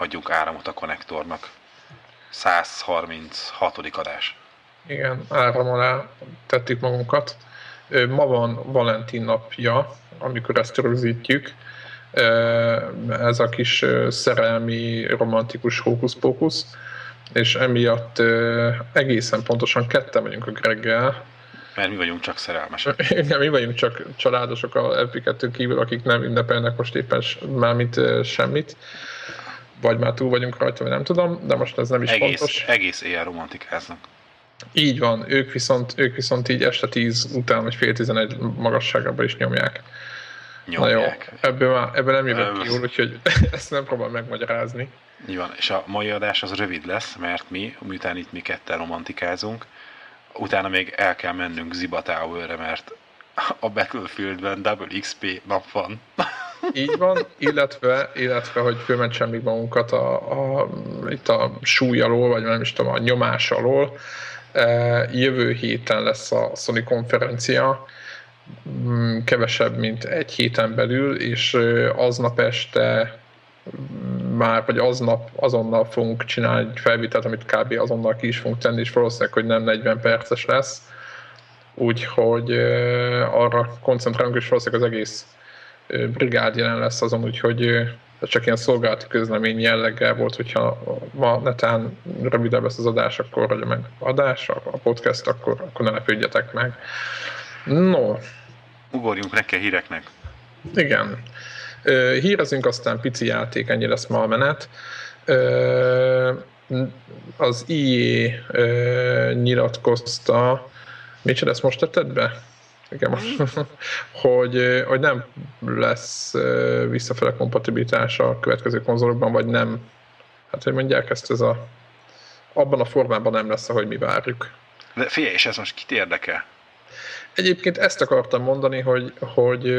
adjunk áramot a konnektornak. 136. adás. Igen, áram alá tettük magunkat. Ma van Valentin napja, amikor ezt rögzítjük. Ez a kis szerelmi, romantikus hókusz-pókusz, és emiatt egészen pontosan ketten vagyunk a Greggel, mert mi vagyunk csak szerelmesek. Igen, mi vagyunk csak családosok a FB2 kívül, akik nem ünnepelnek most éppen már mint semmit. Vagy már túl vagyunk rajta, vagy nem tudom, de most ez nem is egész, fontos. Egész éjjel romantikáznak. Így van, ők viszont, ők viszont így este 10 után, vagy fél 11 magasságában is nyomják. Nyomják. Na jó, ebből, már, ebből nem jövök ki jól, úgyhogy ezt nem próbál megmagyarázni. Így van, és a mai adás az rövid lesz, mert mi, miután itt mi ketten romantikázunk, utána még el kell mennünk Ziba Tower-re, mert a Battlefieldben double XP nap van. Így van, illetve, illetve hogy fölmentsem még magunkat a, a, itt a súly alól, vagy nem is tudom, a nyomás alól. E, jövő héten lesz a Sony konferencia, mm, kevesebb, mint egy héten belül, és aznap este már, vagy aznap azonnal fogunk csinálni egy felvételt, amit kb. azonnal ki is fogunk tenni, és valószínűleg, hogy nem 40 perces lesz. Úgyhogy arra koncentrálunk, és valószínűleg az egész brigád jelen lesz azon, úgyhogy ez csak ilyen szolgálati közlemény jelleggel volt, hogyha ma netán rövidebb lesz az adás, akkor vagy meg adás, a podcast, akkor, akkor ne lepődjetek meg. No. Ugorjunk neki a híreknek. Igen. Hírezünk, aztán pici játék, ennyi lesz ma a menet. Az IE nyilatkozta, mit ezt most tetted be? Igen, most, hogy, hogy nem lesz visszafele kompatibilitás a következő konzolokban, vagy nem. Hát, hogy mondják ezt, ez a abban a formában nem lesz, ahogy mi várjuk. De figyelj, és ez most kit érdekel? Egyébként ezt akartam mondani, hogy, hogy,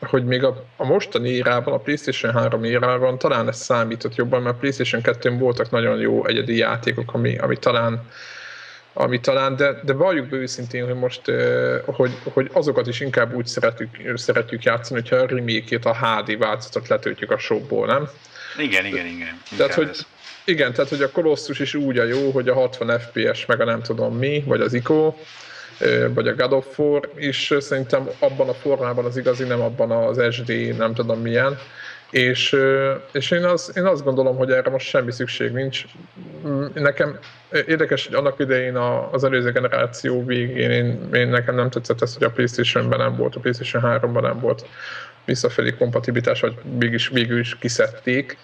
hogy még a, a mostani írában, a PlayStation 3 írában talán ez számított jobban, mert a PlayStation 2-n voltak nagyon jó egyedi játékok, ami, ami talán ami talán, de, de valljuk be őszintén, hogy most, hogy, hogy azokat is inkább úgy szeretjük, szeretjük játszani, hogyha a remake a HD változatot letöltjük a shopból, nem? Igen, igen, igen. Tehát, hogy, igen, tehát hogy a Colossus is úgy a jó, hogy a 60 FPS meg a nem tudom mi, vagy az ICO, vagy a God of War is szerintem abban a formában az igazi, nem abban az SD, nem tudom milyen. És, és én, az, én azt gondolom, hogy erre most semmi szükség nincs. Nekem érdekes, hogy annak idején az előző generáció végén én, én nekem nem tetszett ez, hogy a Playstation-ben nem volt, a Playstation 3-ban nem volt visszafelé kompatibilitás, vagy végül végül is kiszedték,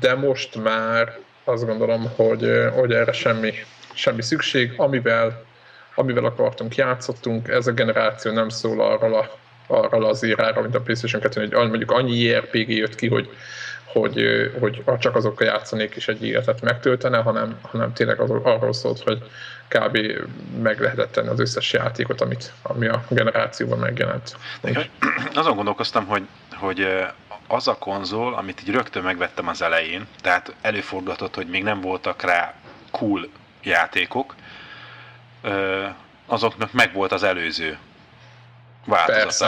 de most már azt gondolom, hogy, hogy erre semmi, semmi szükség, amivel amivel akartunk, játszottunk, ez a generáció nem szól arról, a, arról az írára, mint a PlayStation 2 hogy mondjuk annyi JRPG jött ki, hogy, hogy, hogy csak azokkal játszanék is egy életet megtöltene, hanem, hanem tényleg az, arról szólt, hogy kb. meg lehetett tenni az összes játékot, amit, ami a generációban megjelent. Azon gondolkoztam, hogy, hogy az a konzol, amit így rögtön megvettem az elején, tehát előfordulhatott, hogy még nem voltak rá cool játékok, azoknak megvolt az előző változata. Persze.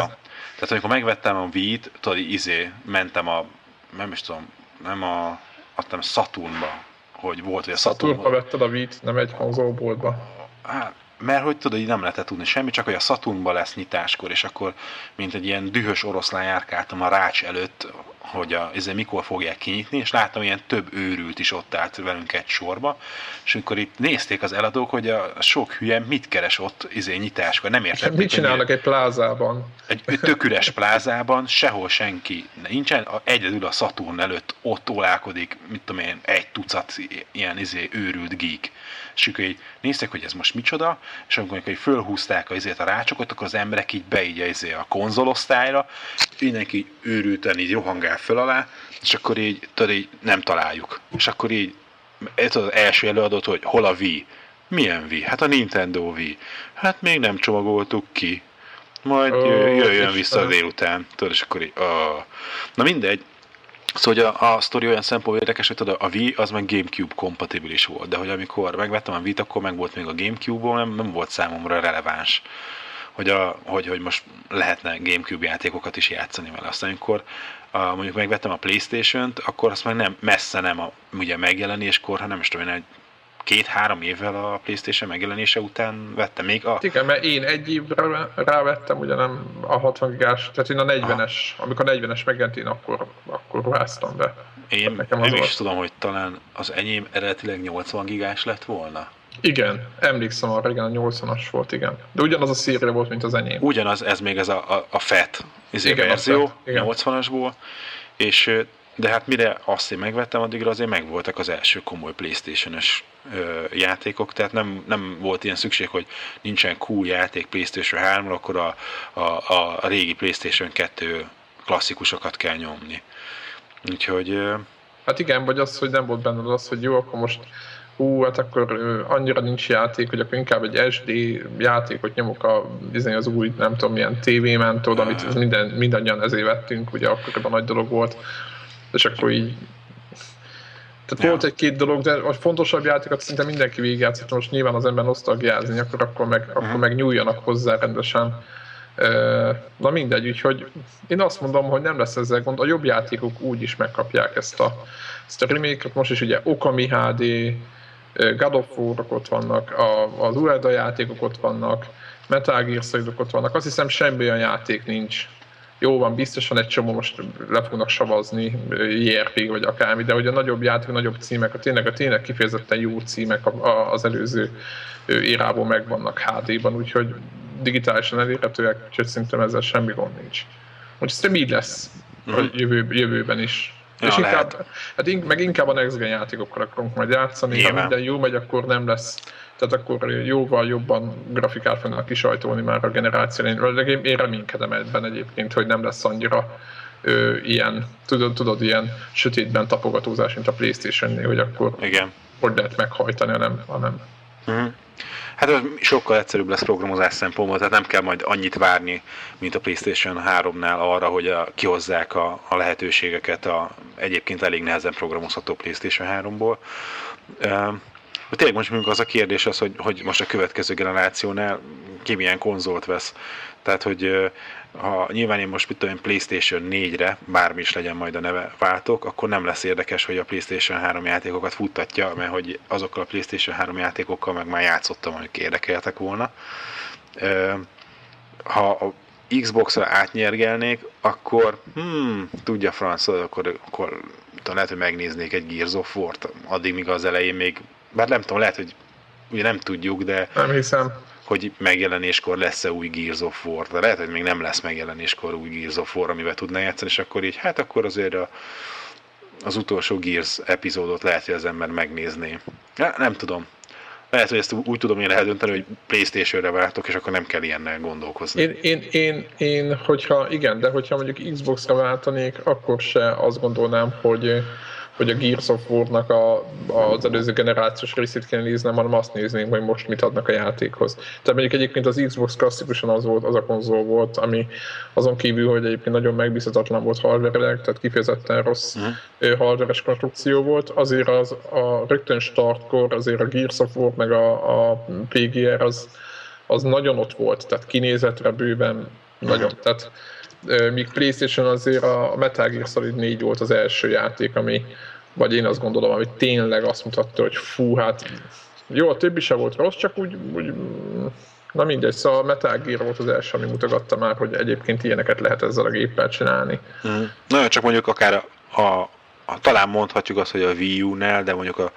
Tehát amikor megvettem a Wii-t, tudod, izé, mentem a, nem is tudom, nem a, adtam Saturnba, hogy volt, hogy a Saturnba. Saturnba vetted a Wii-t, nem egy konzolboltba? Hát, mert hogy tudod, hogy nem lehetett tudni semmi, csak hogy a Saturnba lesz nyitáskor, és akkor mint egy ilyen dühös oroszlán járkáltam a rács előtt, hogy a, ezzel mikor fogják kinyitni, és láttam, ilyen több őrült is ott állt velünk egy sorba, és amikor itt nézték az eladók, hogy a sok hülye mit keres ott izé nyitáskor, nem értették. Mit csinálnak egy plázában? Egy tök üres plázában, sehol senki nincsen, egyedül a Saturn előtt ott ólálkodik, mit tudom én, egy tucat ilyen izé őrült geek. És akkor így néztek, hogy ez most micsoda, és amikor hogy fölhúzták azért a rácsokat, akkor az emberek így beígye izé a konzolosztályra, mindenki őrülten így rohangál föl alá, és akkor így, tudod, így nem találjuk. És akkor így, ez az első előadott, hogy hol a Wii. Milyen Wii? Hát a Nintendo Wii. Hát még nem csomagoltuk ki. Majd oh, jöjjön vissza délután. Tudod, és akkor így, oh. Na mindegy, Szóval a, a sztori olyan szempontból érdekes, hogy tudod, a Wii az meg Gamecube kompatibilis volt, de hogy amikor megvettem a Wii-t, akkor meg volt még a Gamecube-on, nem, nem volt számomra releváns hogy, a, hogy, hogy most lehetne Gamecube játékokat is játszani vele. Aztán amikor a, mondjuk megvettem a Playstation-t, akkor azt meg nem, messze nem a ugye megjelenéskor, hanem is tudom egy két-három évvel a Playstation megjelenése után vettem még a... Igen, mert én egy évre rávettem, ugye nem a 60 gigás, tehát én a 40-es, Aha. amikor a 40-es megjelent, én akkor, akkor ruháztam be. Én nekem nem is tudom, hogy talán az enyém eredetileg 80 gigás lett volna. Igen, emlékszem arra, igen, a 80-as volt, igen. De ugyanaz a szírre volt, mint az enyém. Ugyanaz, ez még ez a, a, a FET izé igen, verzió, 80-asból, és de hát mire azt én megvettem, addigra azért megvoltak az első komoly Playstation-ös játékok, tehát nem, nem volt ilyen szükség, hogy nincsen cool játék Playstation 3 akkor a, a, a régi Playstation 2 klasszikusokat kell nyomni. Úgyhogy... Hát igen, vagy az, hogy nem volt benne az, hogy jó, akkor most hú, hát akkor annyira nincs játék, hogy akkor inkább egy SD játékot nyomok a, bizony az új, nem tudom, milyen TV-men, tudod, amit minden, mindannyian ezért vettünk, ugye akkor a nagy dolog volt, és akkor így tehát ja. volt egy-két dolog, de a fontosabb játékokat szinte mindenki végigjátszott, most nyilván az ember nosztalgiázni, akkor, akkor, meg, uh-huh. akkor meg nyúljanak hozzá rendesen. Na mindegy, úgyhogy én azt mondom, hogy nem lesz ezzel gond. A jobb játékok úgy is megkapják ezt a, ezt a remake Most is ugye Okami HD, God of war ott vannak, a, az Ueda játékok ott vannak, Metal Gear ott vannak. Azt hiszem semmi olyan játék nincs, jó van, biztosan egy csomó most le fognak savazni, IRP vagy akármi, de hogy a nagyobb játék, a nagyobb címek, a tényleg, a tényleg kifejezetten jó címek az előző érából megvannak HD-ban, úgyhogy digitálisan elérhetőek, úgyhogy szerintem ezzel semmi gond nincs. Úgyhogy szerintem így lesz a mhm. jövő, jövőben is. Ja, és inkább, hát meg inkább a next gen játékokkal akarunk majd játszani, Nyilván. ha minden jó megy, akkor nem lesz tehát akkor jóval jobban grafikát fognak kisajtolni már a generáció. Én, én reménykedem ebben egyébként, hogy nem lesz annyira ö, ilyen, tudod, tudod, ilyen sötétben tapogatózás, mint a Playstation-nél, hogy akkor Igen. hogy lehet meghajtani, hanem, hanem uh-huh. Hát ez sokkal egyszerűbb lesz programozás szempontból, tehát nem kell majd annyit várni, mint a PlayStation 3-nál arra, hogy a, kihozzák a, a lehetőségeket a egyébként elég nehezen programozható PlayStation 3-ból. Tényleg most mondjuk az a kérdés az, hogy, hogy most a következő generációnál ki milyen konzolt vesz. Tehát, hogy ha nyilván én most mit tudom, PlayStation 4-re, bármi is legyen majd a neve, váltok, akkor nem lesz érdekes, hogy a PlayStation 3 játékokat futtatja, mert hogy azokkal a PlayStation 3 játékokkal meg már játszottam, amik érdekeltek volna. Ha a Xbox-ra átnyergelnék, akkor hmm, tudja franc, akkor, akkor lehet, hogy megnéznék egy Gears of War-t, addig, míg az elején még bár nem tudom, lehet, hogy ugye nem tudjuk, de... Nem hiszem. Hogy megjelenéskor lesz-e új Gears of War, de lehet, hogy még nem lesz megjelenéskor új Gears of War, amivel tudná játszani, és akkor így, hát akkor azért a, az utolsó Gears epizódot lehet, hogy az ember megnézné. Ja, nem tudom. Lehet, hogy ezt úgy tudom én lehet dönteni, hogy Playstation-re váltok, és akkor nem kell ilyennel gondolkozni. Én, én, én, én, hogyha igen, de hogyha mondjuk Xbox-ra váltanék, akkor se azt gondolnám, hogy hogy a Gears of War-nak a, az előző generációs részét kéne néznem, hanem azt néznénk, hogy most mit adnak a játékhoz. Tehát mondjuk egyébként az Xbox klasszikusan az volt, az a konzol volt, ami azon kívül, hogy egyébként nagyon megbízhatatlan volt hardware tehát kifejezetten rossz uh-huh. hardware konstrukció volt, azért az a rögtön startkor azért a Gears of War meg a, a PGR az, az nagyon ott volt, tehát kinézetre bőven nagyon. Tehát míg PlayStation azért a Metal Gear Solid 4 volt az első játék, ami, vagy én azt gondolom, hogy tényleg azt mutatta, hogy fú, hát jó, a többi se volt rossz, csak úgy, úgy na mindegy, szóval a Metal Gear volt az első, ami mutogatta már, hogy egyébként ilyeneket lehet ezzel a géppel csinálni. Mm. Na, csak mondjuk akár a, a, talán mondhatjuk azt, hogy a Wii U-nál, de mondjuk a,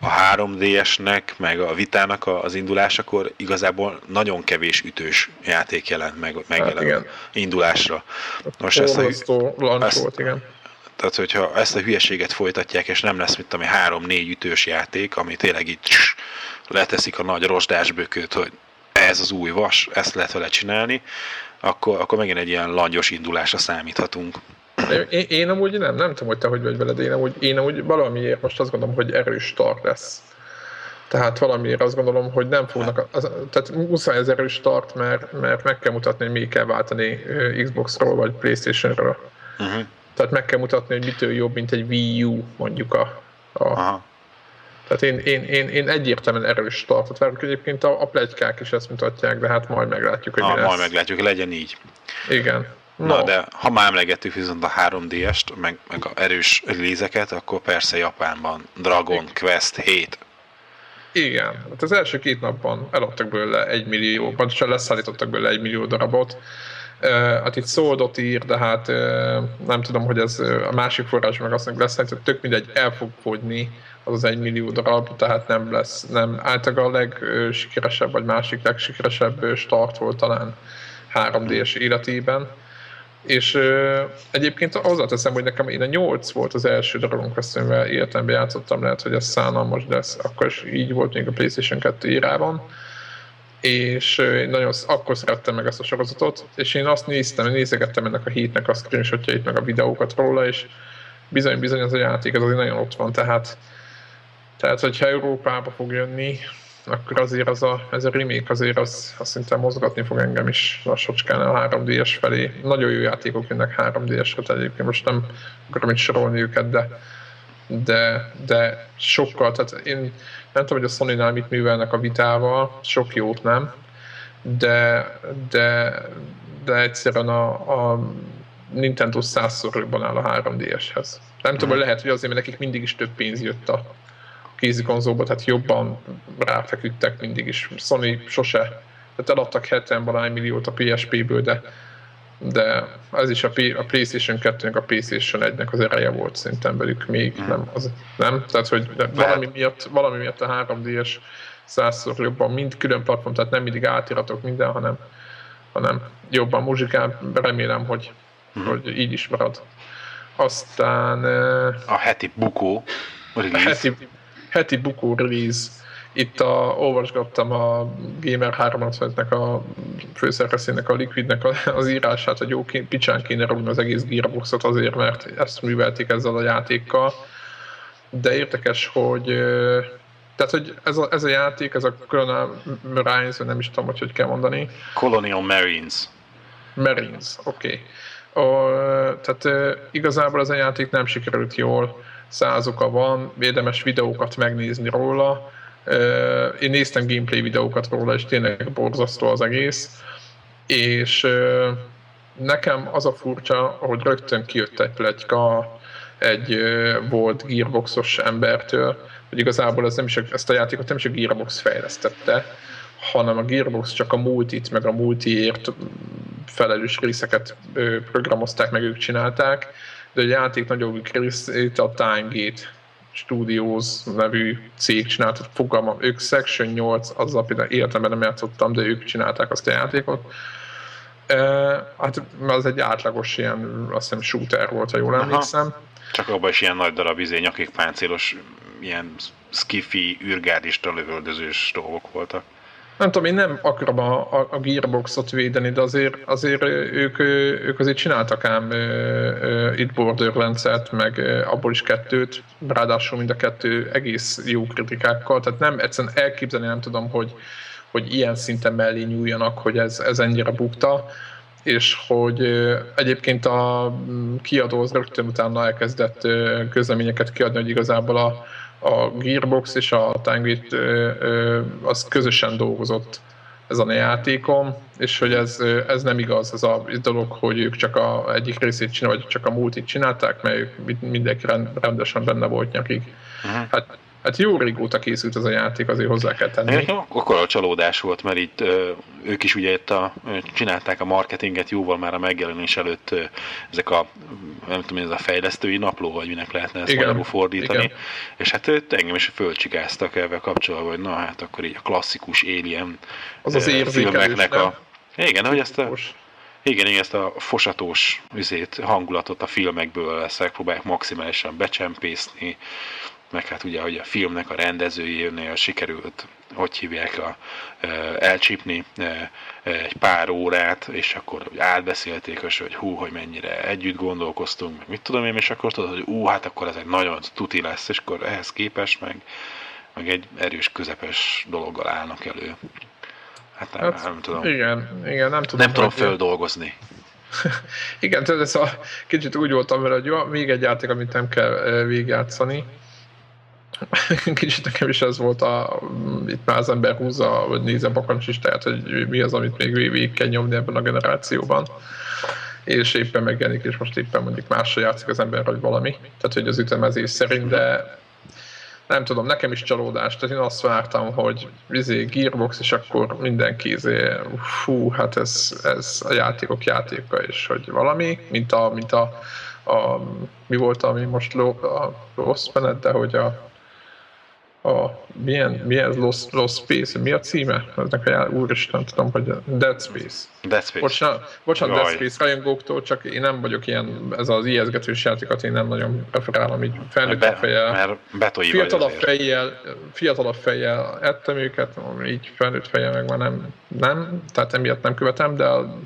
a 3DS-nek, meg a Vitának az indulásakor igazából nagyon kevés ütős játék jelent meg, megjelent hát indulásra. Most ezt a, ezt, volt, igen. Tehát, hogyha ezt a hülyeséget folytatják, és nem lesz, mit tudom, három-négy ütős játék, ami tényleg itt leteszik a nagy rozsdás bököt, hogy ez az új vas, ezt lehet vele csinálni, akkor, akkor megint egy ilyen langyos indulásra számíthatunk. Én, én amúgy nem, nem tudom, hogy te hogy vagy veled, én amúgy, én amúgy valamiért most azt gondolom, hogy erős start lesz. Tehát valamiért azt gondolom, hogy nem fognak, az, tehát muszáj ez erős start, mert, mert meg kell mutatni, hogy mi kell váltani Xbox-ról vagy Playstation-ről. Uh-huh. Tehát meg kell mutatni, hogy mitől jobb, mint egy Wii U, mondjuk a... a Aha. Tehát én, én, én, én egyértelműen erős startot várok. Egyébként a, a plegykák is ezt mutatják, de hát majd meglátjuk, hogy ha, mi lesz. Majd meglátjuk, legyen így. Igen. Na, de ha már emlegettük viszont a 3DS-t, meg, meg a erős lézeket, akkor persze Japánban Dragon Igen. Quest 7. Igen, hát az első két napban eladtak belőle egy millió, vagy leszállítottak belőle egy millió darabot. Uh, hát itt szóldot ír, de hát uh, nem tudom, hogy ez a másik forrás meg azt mondja, lesz, hogy tök mindegy, el fog fogyni az az egy millió darab, tehát nem lesz, nem általában a legsikeresebb, vagy másik legsikeresebb start volt talán 3D-es életében. És ö, egyébként hozzáteszem, hogy nekem én a 8 volt az első Dragon Quest, amivel életemben játszottam, lehet, hogy ez szánalmas, de ez akkor is így volt még a PlayStation 2 írában. És én nagyon akkor szerettem meg ezt a sorozatot, és én azt néztem, nézegettem ennek a hétnek a screenshotjait, meg a videókat róla, és bizony-bizony az a játék, az azért nagyon ott van, tehát tehát, hogyha Európába fog jönni, akkor azért az a, ez a remake azért az, az szinte mozgatni fog engem is lassacskán a 3D-es felé. Nagyon jó játékok jönnek 3D-esre, tehát egyébként most nem akarom itt sorolni őket, de, de, de sokkal, tehát én nem tudom, hogy a Sony-nál mit művelnek a vitával, sok jót nem, de, de, de egyszerűen a, a Nintendo százszor jobban áll a 3DS-hez. Nem tudom, hogy lehet, hogy azért, mert nekik mindig is több pénz jött a, kézi konzolba, tehát jobban ráfeküdtek mindig is. Sony sose. Tehát eladtak 70 valány milliót a PSP-ből, de, de ez is a, P, a PlayStation 2-nek, a PlayStation 1-nek az ereje volt szerintem velük még, mm. nem, az, nem? Tehát, hogy de valami, miatt, valami miatt a 3D-es százszor jobban, mind külön platform, tehát nem mindig átiratok minden, hanem, hanem jobban muzsikál, remélem, hogy, mm. hogy így is marad. Aztán... A heti bukó. A heti, heti bukó release. Itt a, olvasgattam a Gamer 365-nek a főszerkeszének, a Liquidnek az írását, hogy jó, picsán kéne rúgni az egész Gearboxot azért, mert ezt művelték ezzel a játékkal. De érdekes, hogy tehát, hogy ez a, ez a játék, ez a Colonial Marines, nem is tudom, hogy hogy kell mondani. Colonial Marines. Marines, oké. Okay. tehát igazából ez a játék nem sikerült jól száz oka van, érdemes videókat megnézni róla. Én néztem gameplay videókat róla, és tényleg borzasztó az egész. És nekem az a furcsa, hogy rögtön kijött egy pletyka egy volt Gearboxos embertől, hogy igazából ez nem is, ezt a játékot nem is a Gearbox fejlesztette, hanem a Gearbox csak a multit, meg a multiért felelős részeket programozták, meg ők csinálták, de a játék nagyobbik részét a Timegate Studios nevű cég csinált, fogalmam, ők Section 8, azzal például életemben nem játszottam, de ők csinálták azt a játékot. E, hát az egy átlagos ilyen, azt hiszem shooter volt, ha jól Aha. emlékszem. Csak abban is ilyen nagy darab izé, nyakigpáncélos, ilyen skifi, űrgárdista lövöldözős dolgok voltak nem tudom, én nem akarom a, a, a Gearboxot védeni, de azért, azért ők, ők azért csináltak ám uh, itt Borderlands-et, meg uh, abból is kettőt, ráadásul mind a kettő egész jó kritikákkal, tehát nem egyszerűen elképzelni nem tudom, hogy, hogy ilyen szinten mellé nyúljanak, hogy ez, ez ennyire bukta, és hogy egyébként a kiadó az rögtön utána elkezdett közleményeket kiadni, hogy igazából a, a Gearbox és a Tanguit az közösen dolgozott ezen a játékon, és hogy ez, ez nem igaz, ez a dolog, hogy ők csak a egyik részét csinálják, vagy csak a multit csinálták, mert ők mindenki rendesen benne volt nyakig. Hát Hát jó régóta készült ez a játék, azért hozzá kell tenni. Akkor a csalódás volt, mert itt ők is ugye itt a, csinálták a marketinget jóval már a megjelenés előtt ezek a, nem tudom, ez a fejlesztői napló, vagy minek lehetne ezt magyarul fordítani. Igen. És hát őt engem is fölcsigáztak ebben kapcsolatban, hogy na hát akkor így a klasszikus Alien az az filmeknek a... Igen, hogy ezt a, igen, igen, ezt a fosatós üzét, hangulatot a filmekből ezt próbálják maximálisan becsempészni, meg hát ugye, hogy a filmnek a rendezőjénél sikerült, hogy hívják, a, elcsípni egy pár órát, és akkor átbeszélték, hogy hú, hogy mennyire együtt gondolkoztunk, meg mit tudom én, és akkor tudod, hogy ú, hát akkor ez egy nagyon tuti lesz, és akkor ehhez képest meg, meg egy erős, közepes dologgal állnak elő. Hát nem, hát, nem tudom. Igen, igen, nem tudom. Nem tudom földolgozni. igen, tehát ez a, kicsit úgy voltam vele, hogy jó, még egy játék, amit nem kell végigjátszani, Kicsit nekem is ez volt, a, itt már az ember húzza, vagy nézze bakancs is, tehát hogy mi az, amit még végig kell nyomni ebben a generációban. és éppen megjelenik, és most éppen mondjuk másra játszik az ember, vagy valami. Tehát, hogy az ütemezés szerint, de nem tudom, nekem is csalódás. Tehát én azt vártam, hogy izé, Gearbox, és akkor mindenki izé, fú, hát ez, ez a játékok játéka, és hogy valami, mint a, mint a, a mi volt, ami most lo, a rossz menet, de hogy a a, milyen, milyen Lost, Lost Space, mi a címe? Eznek a úristen, tudom, hogy Dead Space. Dead Space. Bocsánat, bocsánat Dead Space rajongóktól, csak én nem vagyok ilyen, ez az ijeszgetős játékat én nem nagyon preferálom, így felnőtt Be, fejjel. Mert fiatalabb fejjel, fiatalabb fejjel ettem őket, így felnőtt fejjel meg már nem, nem, tehát emiatt nem követem, de a,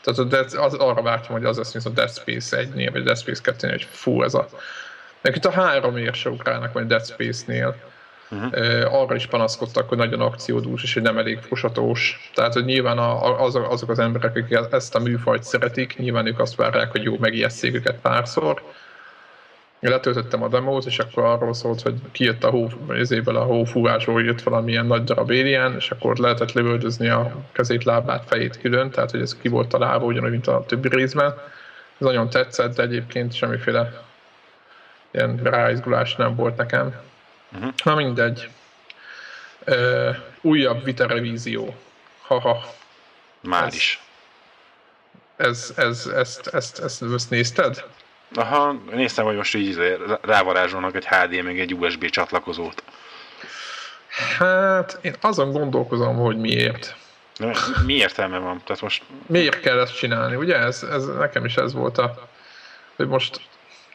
tehát a Dead, az, arra vártam, hogy az lesz, mint a Dead Space 1-nél, vagy Dead Space 2-nél, hogy fú, ez a Nekik a három ér se ugrálnak, vagy Dead Space-nél Uh-huh. Arra is panaszkodtak, hogy nagyon akciódús, és hogy nem elég fusatós. Tehát, hogy nyilván azok, azok az emberek, akik ezt a műfajt szeretik, nyilván ők azt várják, hogy jó, megijesszék őket párszor. Én letöltöttem a demót, és akkor arról szólt, hogy kijött a hó, ezéből a hófúvásból jött valamilyen nagy darab alien, és akkor lehetett lövöldözni a kezét, lábát, fejét külön, tehát hogy ez ki volt találva ugyanúgy, mint a többi részben. Ez nagyon tetszett, de egyébként semmiféle ilyen ráizgulás nem volt nekem. Uh-huh. Na mindegy. Uh, újabb vita revízió. Haha. Már ez, is. Ez, ez, ezt, ezt, ezt, ezt nézted? Aha, néztem, hogy most így rávarázsolnak egy HD meg egy USB csatlakozót. Hát, én azon gondolkozom, hogy miért. De mi értelme van? Tehát most... Miért kell ezt csinálni? Ugye ez, ez nekem is ez volt a... Hogy most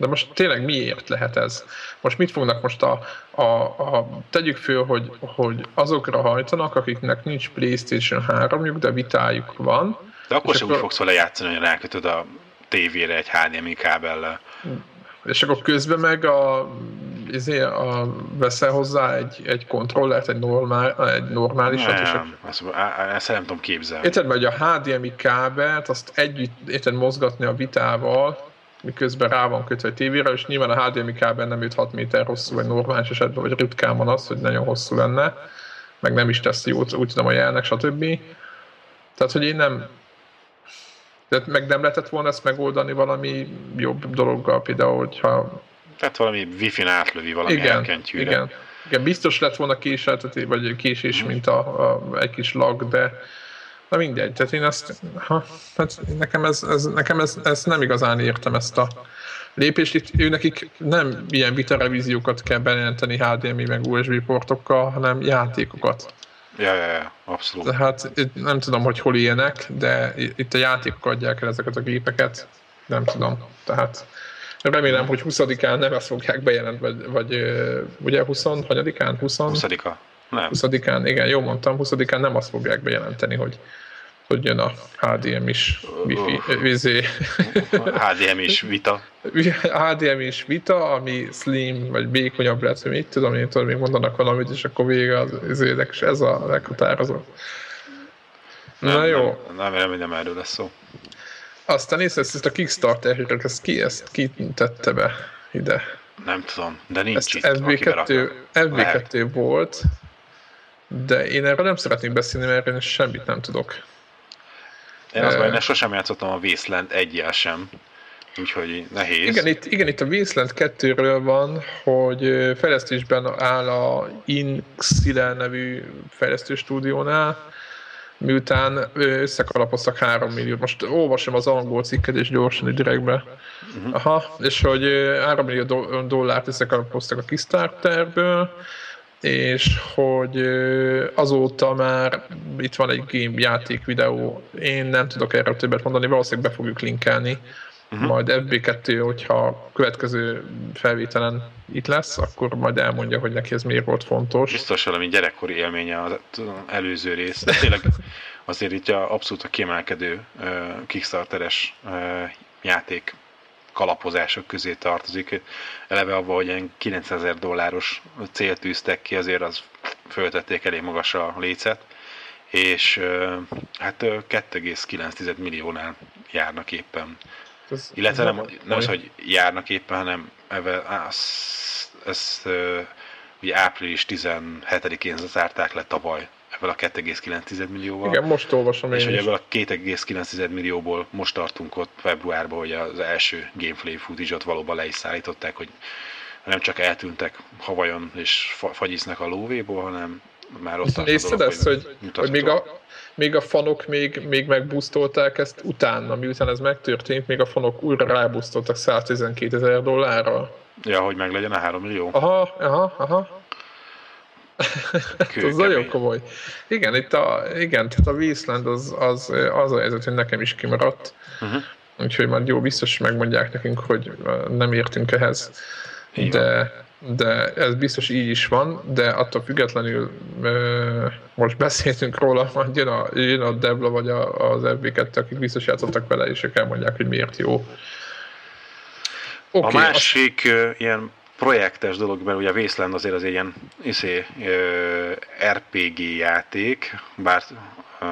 de most tényleg miért lehet ez? Most mit fognak most a, a, a tegyük föl, hogy, hogy azokra hajtanak, akiknek nincs PlayStation 3-juk, de vitájuk van. De akkor sem akkor... úgy fogsz vele játszani, hogy rákötöd a tévére egy HDMI kábellel. És akkor közben meg a, ezért a, veszel hozzá egy, egy kontrollert, egy, normál, egy normálisat. Nem, és a... ezt, ezt nem tudom képzelni. Érted, hogy a HDMI kábelt, azt együtt érted mozgatni a vitával, miközben rá van kötve a tévére, és nyilván a HDMI kábel nem 6 méter hosszú, vagy normális esetben, vagy ritkán van az, hogy nagyon hosszú lenne, meg nem is tesz jót, úgy tudom a jelnek, stb. Tehát, hogy én nem, tehát meg nem lehetett volna ezt megoldani valami jobb dologgal, például, hogyha... Tehát valami wifi-n átlövi valami igen, Igen, igen, biztos lett volna késeltetés, vagy késés, mint a, a, egy kis lag, de Na mindegy, tehát én ezt, ha, hát nekem, ez, ez, nekem ez, ez nem igazán értem ezt a lépést. Itt ő nekik nem ilyen vita revíziókat kell bejelenteni HDMI meg USB portokkal, hanem játékokat. Ja, ja, ja, abszolút. Tehát nem tudom, hogy hol ilyenek, de itt a játékok adják el ezeket a gépeket. Nem tudom. Tehát remélem, hogy 20-án nem ezt fogják bejelenteni, vagy, vagy ugye 20 hanyadikán? 20 20-a. Nem. 20-án, igen, jó mondtam, 20-án nem azt fogják bejelenteni, hogy hogy jön a HDM is wifi, vizé. HDM is vita. HDM is vita, ami slim, vagy békonyabb lesz, hogy mit tudom én, tudom, még mondanak valamit, és akkor vége az izének, és ez a leghatározó. Nem, Na jó. Nem, nem, nem, nem erről lesz szó. Aztán nézd, ezt a Kickstarter-et, ezt ki, ezt ki tette be ide? Nem tudom, de nincs ezt itt. FB2, FB2 volt, de én erről nem szeretnék beszélni, mert én semmit nem tudok. Én az baj, sosem játszottam a Wasteland egyel sem, úgyhogy nehéz. Igen, itt, igen, itt a Wasteland 2-ről van, hogy fejlesztésben áll a Inxile nevű fejlesztő stúdiónál, miután összekalapoztak 3 millió. Most olvasom az angol cikket, és gyorsan direktbe. Uh-huh. Aha, és hogy 3 millió dollárt összekalapoztak a Kickstarterből, és hogy azóta már itt van egy game játék videó, én nem tudok erről többet mondani, valószínűleg be fogjuk linkelni, uh-huh. majd FB2, hogyha a következő felvételen itt lesz, akkor majd elmondja, hogy neki ez miért volt fontos. Biztos valami gyerekkori élménye az előző rész. De tényleg azért itt a abszolút a kiemelkedő uh, Kickstarteres uh, játék kalapozások közé tartozik. Eleve abban, hogy ilyen 9000 dolláros célt tűztek ki, azért az föltették elég magas a lécet, és hát 2,9 milliónál járnak éppen. Ez, Illetve nem, nem az, hogy járnak éppen, hanem ezt, ezt ugye április 17-én zárták le tavaly ebből a 2,9 millióval. Igen, most olvasom És én hogy is. ebből a 2,9 millióból most tartunk ott februárban, hogy az első Gamefly footage valóban le is szállították, hogy nem csak eltűntek havajon és fa- fagyisznak a lóvéból, hanem már ott tart Nézted dolog, ezt, hogy, hogy még, a, még a fanok még, még megbusztolták ezt utána, miután ez megtörtént, még a fanok újra rábusztoltak 112 ezer dollárra. Ja, hogy meg legyen a 3 millió. Aha, aha, aha. Ez nagyon komoly. Igen, itt a, igen, tehát a Wasteland az, az, az a helyzet, hogy nekem is kimaradt. Uh-huh. Úgyhogy majd jó, biztos megmondják nekünk, hogy nem értünk ehhez. Így De, de ez biztos így is van, de attól függetlenül most beszéltünk róla, majd jön a, jön a Debla vagy a, az FB2, akik biztos játszottak vele, és ők elmondják, hogy miért jó. Okay, a azt- másik ö, ilyen projektes dolog, mert ugye a Wasteland azért az ilyen iszé, ö, RPG játék, bár ö,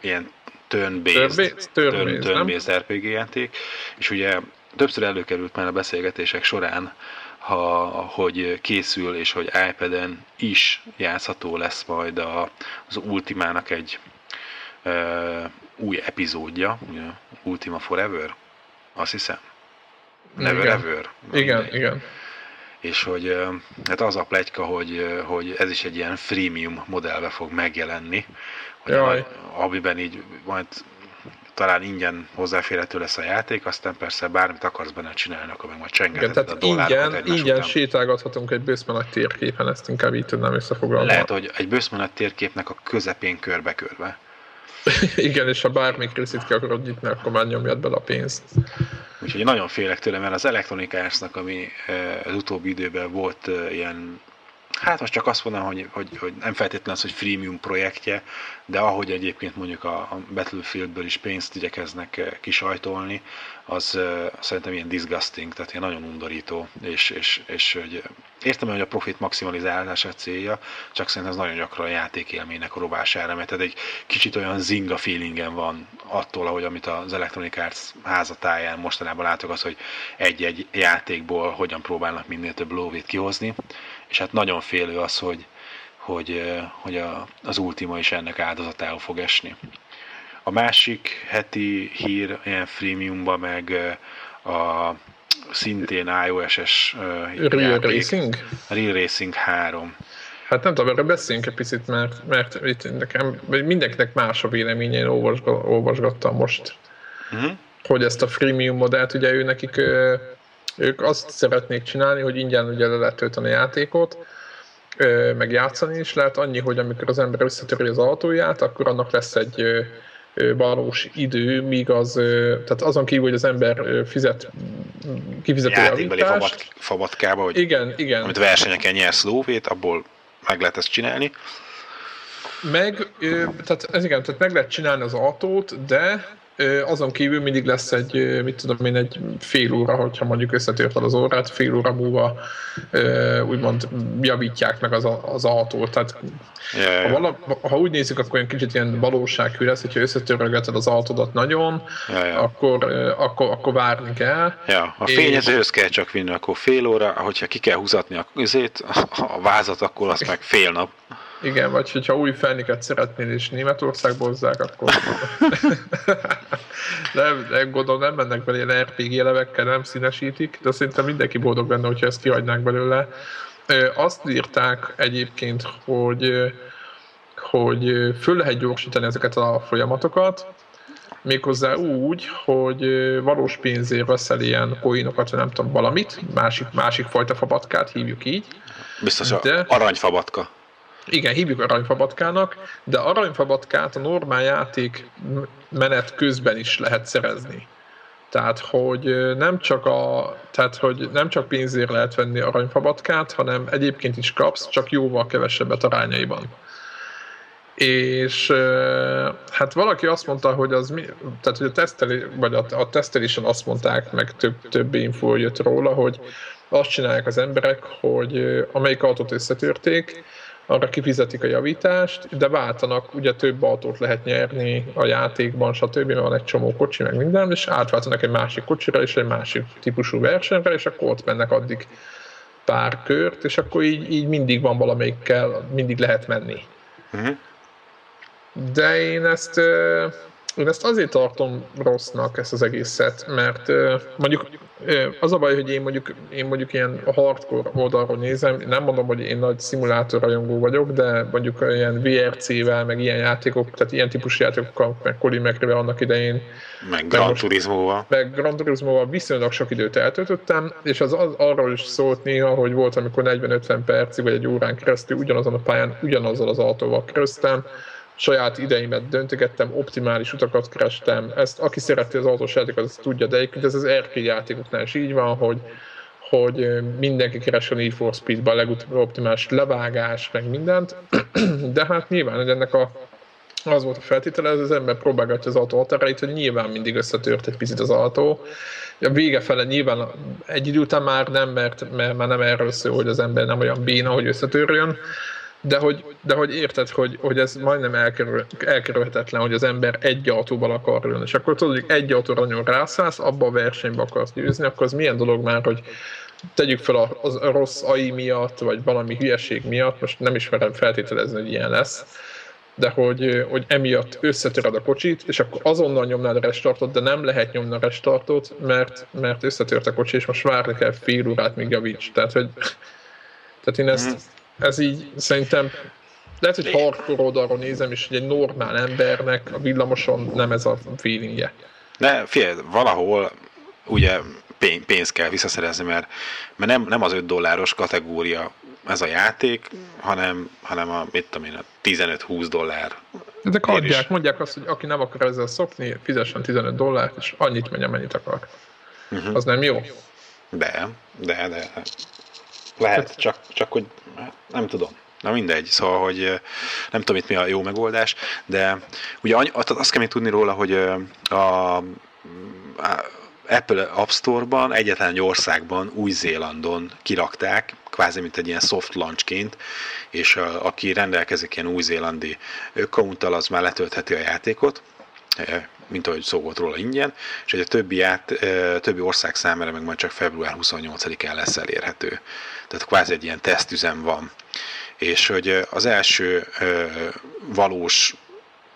ilyen turn-based, turn-based RPG játék, és ugye többször előkerült már a beszélgetések során, ha, hogy készül, és hogy iPad-en is játszható lesz majd a, az Ultimának egy ö, új epizódja, ugye, Ultima Forever, azt hiszem. Never Igen. Ever. Igen, Mindegy. igen. És hogy hát az a pletyka, hogy, hogy ez is egy ilyen freemium modellbe fog megjelenni, hogy Jaj. majd, amiben így majd talán ingyen hozzáférhető lesz a játék, aztán persze bármit akarsz benne csinálni, akkor meg majd Igen, csengetheted a tehát dollárokat ingyen, ingyen után. sétálgathatunk egy bőszme nagy térképen, ezt inkább így tudnám összefoglalni. Lehet, hogy egy bőszmenet térképnek a közepén körbe-körbe. Igen, és ha bármik részét ki akarod nyitni, akkor már nyomjad bele a pénzt. Úgyhogy nagyon félek tőle, mert az Electronic Arts-nak, ami eh, az utóbbi időben volt eh, ilyen, hát most csak azt mondom, hogy, hogy, hogy nem feltétlenül az, hogy freemium projektje, de ahogy egyébként mondjuk a, a Battlefieldből is pénzt igyekeznek eh, kisajtolni, az eh, szerintem ilyen disgusting, tehát ilyen nagyon undorító, és, és, és hogy értem, hogy a profit maximalizálása célja, csak szerintem ez nagyon gyakran a játékélménynek a rovására, mert egy kicsit olyan zinga feelingen van attól, ahogy amit az Electronic Arts házatáján mostanában látok, az, hogy egy-egy játékból hogyan próbálnak minél több lóvét kihozni, és hát nagyon félő az, hogy, hogy, hogy a, az Ultima is ennek áldozatául fog esni. A másik heti hír ilyen freemiumban meg a szintén iOS-es Real játék, Racing? Real Racing 3. Hát nem tudom, erről beszéljünk egy picit, mert, mert itt nekem, mindenkinek más a véleménye, én olvasga, olvasgattam most, Uh-huh. hogy ezt a freemium modellt, ugye ő nekik, ők azt szeretnék csinálni, hogy ingyen ugye le lehet tölteni a játékot, meg játszani is lehet, annyi, hogy amikor az ember összetöri az autóját, akkor annak lesz egy valós idő, míg az, tehát azon kívül, hogy az ember fizet, kifizeti a Játékbeli javítást, fabat, fabatkába, hogy igen, igen, amit versenyeken nyersz lóvét, abból meg lehet ezt csinálni. Meg, tehát ez igen, tehát meg lehet csinálni az autót, de azon kívül mindig lesz egy, mit tudom én, egy fél óra, hogyha mondjuk összetörted az órát, fél óra múlva úgymond javítják meg az, a- az autót. Tehát ja, ha, vala, ha úgy nézzük, akkor olyan kicsit ilyen valósághű lesz, hogyha összetörögeted az autódat nagyon, Ja, ja. akkor, akkor, akkor várni kell. Ja, a fényezőhöz kell csak vinni, akkor fél óra, hogyha ki kell húzatni a közét, a vázat, akkor azt meg fél nap. Igen, vagy hogyha új felniket szeretnél és Németországból hozzák, akkor... nem, nem gondolom, nem mennek bele ilyen RPG elevekkel, nem színesítik, de szerintem mindenki boldog benne, hogyha ezt kihagynák belőle. Azt írták egyébként, hogy, hogy föl lehet gyorsítani ezeket a folyamatokat, méghozzá úgy, hogy valós pénzért veszel ilyen coinokat, vagy nem tudom, valamit, másik, másik fajta fabatkát, hívjuk így, Biztos De- aranyfabatka. Igen, hívjuk aranyfabatkát, de aranyfabatkát a normál játék menet közben is lehet szerezni. Tehát, hogy nem csak, a, tehát, hogy nem csak pénzért lehet venni aranyfabatkát, hanem egyébként is kapsz, csak jóval kevesebbet arányaiban. És hát valaki azt mondta, hogy az mi, tehát hogy a, teszteli, vagy a, a tesztelésen azt mondták, meg több, több info jött róla, hogy azt csinálják az emberek, hogy amelyik autót összetörték, arra kifizetik a javítást, de váltanak, ugye több autót lehet nyerni a játékban, stb. mert van egy csomó kocsi, meg minden, és átváltanak egy másik kocsira és egy másik típusú versenyre, és akkor ott mennek addig pár kört, és akkor így, így mindig van valamelyikkel, mindig lehet menni. Uh-huh. De én ezt, én ezt azért tartom rossznak, ezt az egészet, mert mondjuk az a baj, hogy én mondjuk, én mondjuk ilyen hardcore oldalról nézem, nem mondom, hogy én nagy szimulátor rajongó vagyok, de mondjuk ilyen VRC-vel, meg ilyen játékok, tehát ilyen típusú játékokkal, meg Colin mcrae annak idején. Meg Gran Turismo-val. Meg Gran Turismo-val viszonylag sok időt eltöltöttem, és az, az arról is szólt néha, hogy volt, amikor 40-50 percig vagy egy órán keresztül ugyanazon a pályán, ugyanazzal az autóval keresztem, saját ideimet döntögettem, optimális utakat kerestem. Ezt, aki szereti az autós játékot, az tudja, de egyébként ez az RP játékoknál is így van, hogy, hogy mindenki keres a Need for Speed-ban a legutóbb optimális levágás, meg mindent, de hát nyilván, hogy ennek a, az volt a feltétele, ez az ember próbálgatja az autó határait, hogy nyilván mindig összetört egy picit az autó. A vége fele nyilván egy idő után már nem, mert, mert már nem erről szól, hogy az ember nem olyan béna, hogy összetörjön, de hogy, de hogy érted, hogy, hogy ez majdnem elkerül, elkerülhetetlen, hogy az ember egy autóval akar ülni, és akkor tudod, hogy egy autóra nagyon rászállsz, abba a versenybe akarsz győzni, akkor az milyen dolog már, hogy tegyük fel a, az a rossz AI miatt, vagy valami hülyeség miatt, most nem ismerem feltételezni, hogy ilyen lesz, de hogy, hogy emiatt összetöröd a kocsit, és akkor azonnal nyomnád a restartot, de nem lehet nyomni a restartot, mert, mert összetört a kocsi, és most várni kell fél órát, míg javíts. Tehát, hogy tehát én ezt, mhm ez így szerintem lehet, hogy hardcore oldalról nézem, és hogy egy normál embernek a villamoson nem ez a feelingje. De figyelj, valahol ugye pénzt kell visszaszerezni, mert, mert nem, nem az 5 dolláros kategória ez a játék, hanem, hanem a, mit tudom én, a 15-20 dollár. Ezek adják, is. mondják azt, hogy aki nem akar ezzel szokni, fizessen 15 dollárt, és annyit menjen, mennyit akar. Uh-huh. Az nem jó? De, de, de. Lehet, csak, csak hogy nem tudom. Na mindegy, szóval, hogy nem tudom itt mi a jó megoldás, de ugye azt kell még tudni róla, hogy a, Apple App Store-ban egyetlen egy országban, Új-Zélandon kirakták, kvázi mint egy ilyen soft launchként, és aki rendelkezik ilyen új-zélandi accounttal, az már letöltheti a játékot, mint ahogy szó volt róla ingyen, és egy a többi, át, többi ország számára meg majd csak február 28-án lesz elérhető. Tehát kvázi egy ilyen tesztüzem van. És hogy az első valós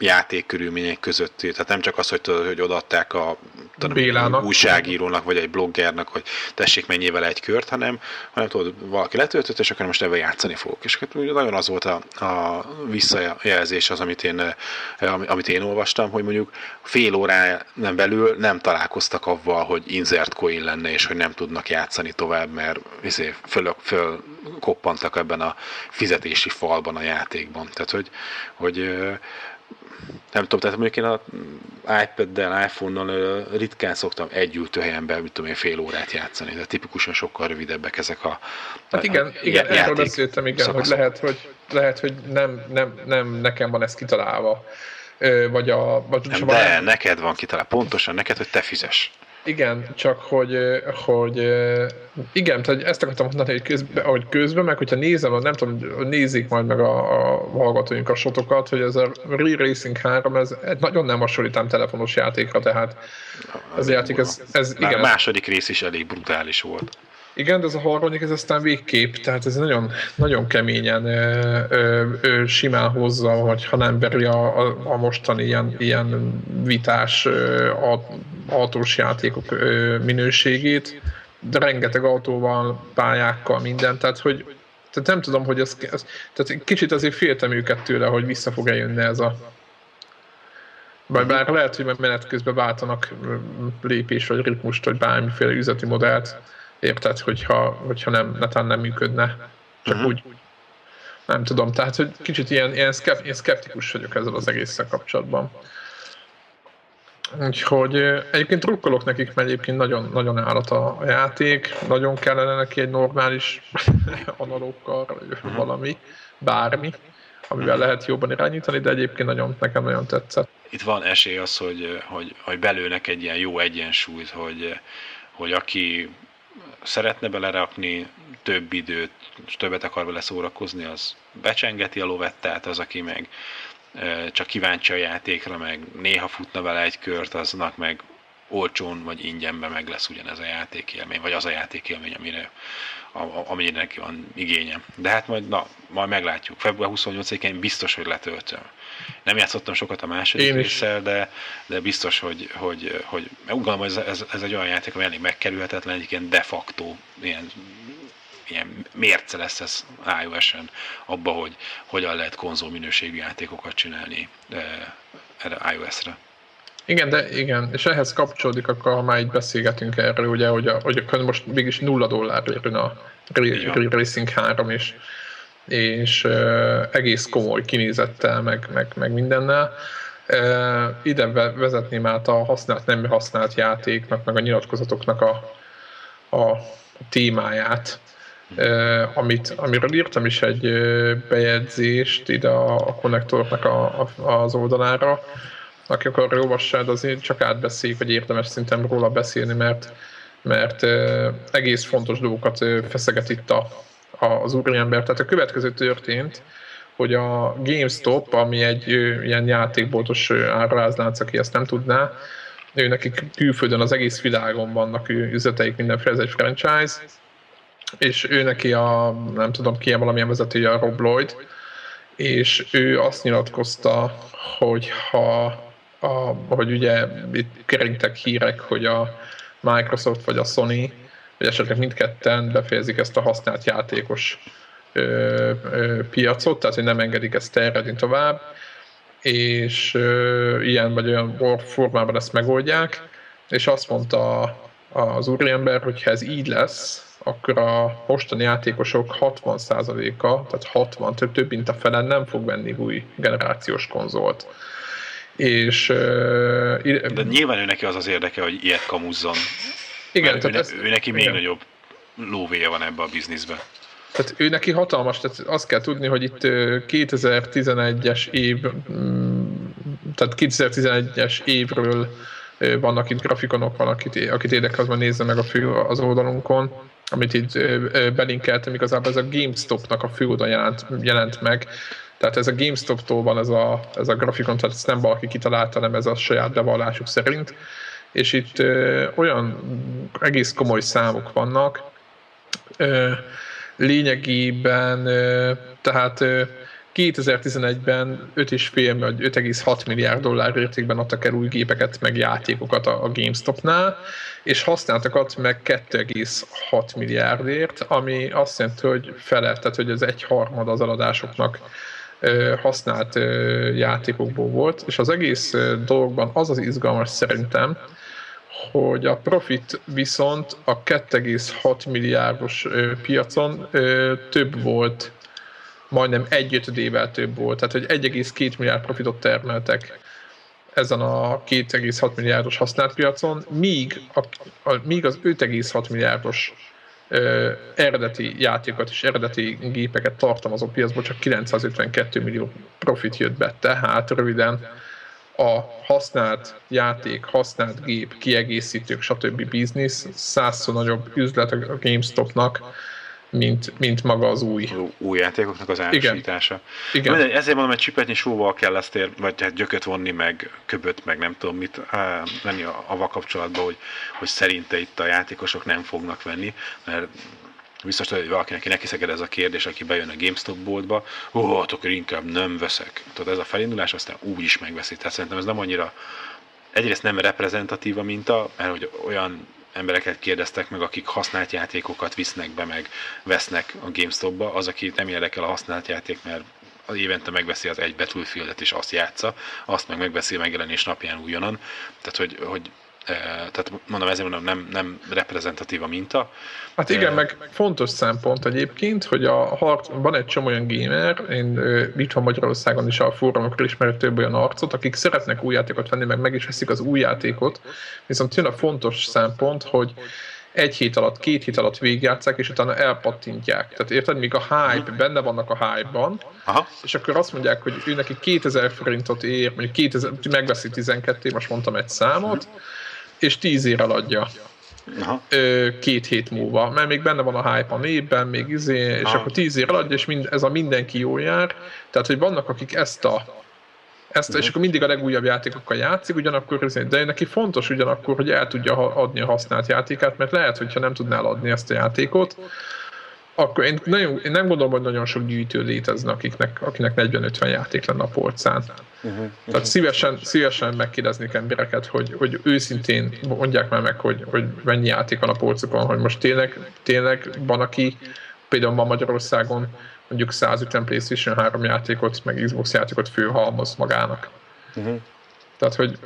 játékkörülmények között. Tehát nem csak az, hogy, tudod, hogy odaadták a tudom, újságírónak, vagy egy bloggernek, hogy tessék mennyivel egy kört, hanem, hanem tudod, valaki letöltött, és akkor most ebben játszani fogok. És akkor nagyon az volt a, a visszajelzés az, amit én, amit én olvastam, hogy mondjuk fél órán belül nem találkoztak avval, hogy insert coin lenne, és hogy nem tudnak játszani tovább, mert izé, föl, föl koppantak ebben a fizetési falban a játékban. Tehát, hogy, hogy nem tudom, tehát mondjuk én a iPad-del, iPhone-nal ritkán szoktam egy ültőhelyenben, mit tudom én, fél órát játszani, de tipikusan sokkal rövidebbek ezek a Hát igen, a, igen erről beszéltem, igen, szakaszok. hogy lehet, hogy, lehet, hogy nem, nem, nem nekem van ez kitalálva. Vagy a, vagy nem, de neked van kitalálva, pontosan neked, hogy te fizes. Igen, csak hogy, hogy igen, tehát ezt akartam mondani, hogy közben, hogy közben, meg hogyha nézem, nem tudom, nézik majd meg a, a hallgatóink a sotokat, hogy ez a Re-Racing 3, ez nagyon nem hasonlítám telefonos játékra, tehát ez a játék, ez, ez igen. A második rész is elég brutális volt. Igen, de ez a harmadik, ez aztán végkép, tehát ez nagyon, nagyon keményen ö, ö, simán hozza, vagy ha nem beri a, a, a mostani ilyen, ilyen vitás ö, autós játékok ö, minőségét, de rengeteg autóval, pályákkal, minden, tehát hogy tehát nem tudom, hogy ez, ez tehát kicsit azért féltem őket tőle, hogy vissza fog eljönni ez a vagy bár lehet, hogy menet közben váltanak lépés vagy ritmust, vagy bármiféle üzleti modellt, Érted, hogyha, hogyha nem, netán nem működne. Csak uh-huh. úgy, nem tudom, tehát hogy kicsit ilyen, ilyen szkep, én szkeptikus vagyok ezzel az egésszel kapcsolatban. Úgyhogy egyébként drukkolok nekik, mert egyébként nagyon, nagyon állat a, játék, nagyon kellene neki egy normális vagy uh-huh. valami, bármi, amivel uh-huh. lehet jobban irányítani, de egyébként nagyon, nekem nagyon tetszett. Itt van esély az, hogy, hogy, hogy belőnek egy ilyen jó egyensúlyt, hogy, hogy aki szeretne belerakni több időt, és többet akar vele szórakozni, az becsengeti a lovettát, az, aki meg csak kíváncsi a játékra, meg néha futna vele egy kört, aznak meg olcsón vagy ingyenben meg lesz ugyanez a játékélmény, vagy az a játékélmény, amire, amire neki van igénye. De hát majd, na, majd meglátjuk. Február 28-én biztos, hogy letöltöm. Nem játszottam sokat a második résszel, de, de biztos, hogy, hogy, hogy hogy ez, ez, ez, egy olyan játék, ami elég megkerülhetetlen, egy ilyen de facto, ilyen ilyen mérce lesz ez iOS-en abba, hogy hogyan lehet konzol minőségű játékokat csinálni erre iOS-re. Igen, de igen, és ehhez kapcsolódik, akkor ha már így beszélgetünk erről, ugye, hogy, a, hogy a, most mégis nulla dollár jön a Racing 3, és, és uh, egész komoly kinézettel, meg, meg, meg mindennel. Uh, ide vezetném át a használt, nem használt játéknak, meg a nyilatkozatoknak a, a témáját, uh, amit, amiről írtam is egy bejegyzést ide a, a konnektoroknak a, a, az oldalára, aki akar olvassád, azért csak átbeszéljük, hogy érdemes szinten róla beszélni, mert, mert egész fontos dolgokat feszeget itt a, az úriember. Tehát a következő történt, hogy a GameStop, ami egy ilyen játékboltos árulázlánc, aki ezt nem tudná, ő nekik külföldön az egész világon vannak üzleteik, mindenféle, ez egy franchise, és ő neki a, nem tudom ki, valamilyen vezetője a Rob Lloyd, és ő azt nyilatkozta, hogy ha a, hogy ugye itt keringtek hírek, hogy a Microsoft vagy a Sony, vagy esetleg mindketten befejezik ezt a használt játékos ö, ö, piacot, tehát hogy nem engedik ezt terjedni tovább, és ö, ilyen vagy olyan formában ezt megoldják, és azt mondta az úriember, hogy ha ez így lesz, akkor a mostani játékosok 60%-a, tehát 60, több, több mint a fele nem fog venni új generációs konzolt. És, uh, De nyilván ő neki az az érdeke, hogy ilyet kamuzzon. Igen, tehát ő, ez, ő neki még igen. nagyobb lóvéje van ebbe a bizniszbe. Tehát ő neki hatalmas, tehát azt kell tudni, hogy itt 2011-es év, tehát 2011-es évről vannak itt grafikonok, van, akit, akit érdekel, az már nézze meg a fő az oldalunkon, amit itt belinkeltem, igazából ez a GameStop-nak a főoldal jelent, jelent meg, tehát ez a GameStop-tól van ez a, ez a grafikon, tehát ezt nem valaki kitalálta, hanem ez a saját bevallásuk szerint. És itt ö, olyan egész komoly számok vannak, ö, lényegében, ö, tehát ö, 2011-ben 5,5 vagy 5,6 milliárd dollár értékben adtak el új gépeket, meg játékokat a, a GameStopnál, és használtakat meg 2,6 milliárdért, ami azt jelenti, hogy fele, tehát hogy ez egy harmad az eladásoknak használt játékokból volt, és az egész dologban az az izgalmas szerintem, hogy a profit viszont a 2,6 milliárdos piacon több volt, majdnem egy ötödével több volt, tehát hogy 1,2 milliárd profitot termeltek ezen a 2,6 milliárdos használt piacon, míg, a, a, míg az 5,6 milliárdos ö, eredeti játékokat és eredeti gépeket tartalmazó piacból csak 952 millió profit jött be. Tehát röviden a használt játék, használt gép, kiegészítők, stb. biznisz százszor nagyobb üzlet a GameStopnak, mint, mint maga az új. Új játékoknak az árusítása. Igen. Igen. Ezért mondom, hogy csipetnyi sóval kell ezt ér, vagy hát gyököt vonni, meg köböt, meg nem tudom mit venni a, kapcsolatban, hogy, hogy szerinte itt a játékosok nem fognak venni, mert biztos, hogy valakinek neki szeged ez a kérdés, aki bejön a GameStop boltba, ó, oh, akkor inkább nem veszek. Tehát ez a felindulás aztán úgy is megveszi. Tehát szerintem ez nem annyira egyrészt nem reprezentatív a minta, mert hogy olyan embereket kérdeztek meg, akik használt játékokat visznek be, meg vesznek a GameStop-ba, az, aki nem érdekel a használt játék, mert az évente megveszi az egy Battlefield-et és azt játsza, azt meg megveszi megjelenés napján újonnan. Tehát, hogy, hogy tehát mondom, ezért mondom, nem, nem reprezentatív a minta. Hát igen, meg fontos szempont egyébként, hogy a harc, van egy csomó olyan gamer, én itt van Magyarországon is a fórumokról ismerek több olyan arcot, akik szeretnek új játékot venni, meg meg is veszik az új játékot, viszont jön a fontos szempont, hogy egy hét alatt, két hét alatt végigjátszák, és utána elpattintják. Tehát érted, míg a hype, benne vannak a hype-ban, Aha. és akkor azt mondják, hogy ő neki 2000 forintot ér, mondjuk 2000, megveszi 12, most mondtam egy számot, és tíz ér adja. Aha. két hét múlva, mert még benne van a hype a népben, még izé, és Aha. akkor tíz ér adja, és mind, ez a mindenki jó jár. Tehát, hogy vannak, akik ezt a Ezt, és akkor mindig a legújabb játékokkal játszik, ugyanakkor, de neki fontos ugyanakkor, hogy el tudja adni a használt játékát, mert lehet, hogyha nem tudnál adni ezt a játékot, akkor én, nagyon, én nem gondolom, hogy nagyon sok gyűjtő létezne, akiknek, akinek 40-50 játék lenne a polcán. Uh-huh, Tehát szívesen, szívesen megkérdeznék embereket, hogy, hogy őszintén mondják már meg, hogy, hogy mennyi játék van a polcukon, hogy most tényleg, tényleg van, aki például ma Magyarországon mondjuk 150 PlayStation 3 játékot, meg Xbox játékot főhalmoz magának. Uh-huh. Tehát, hogy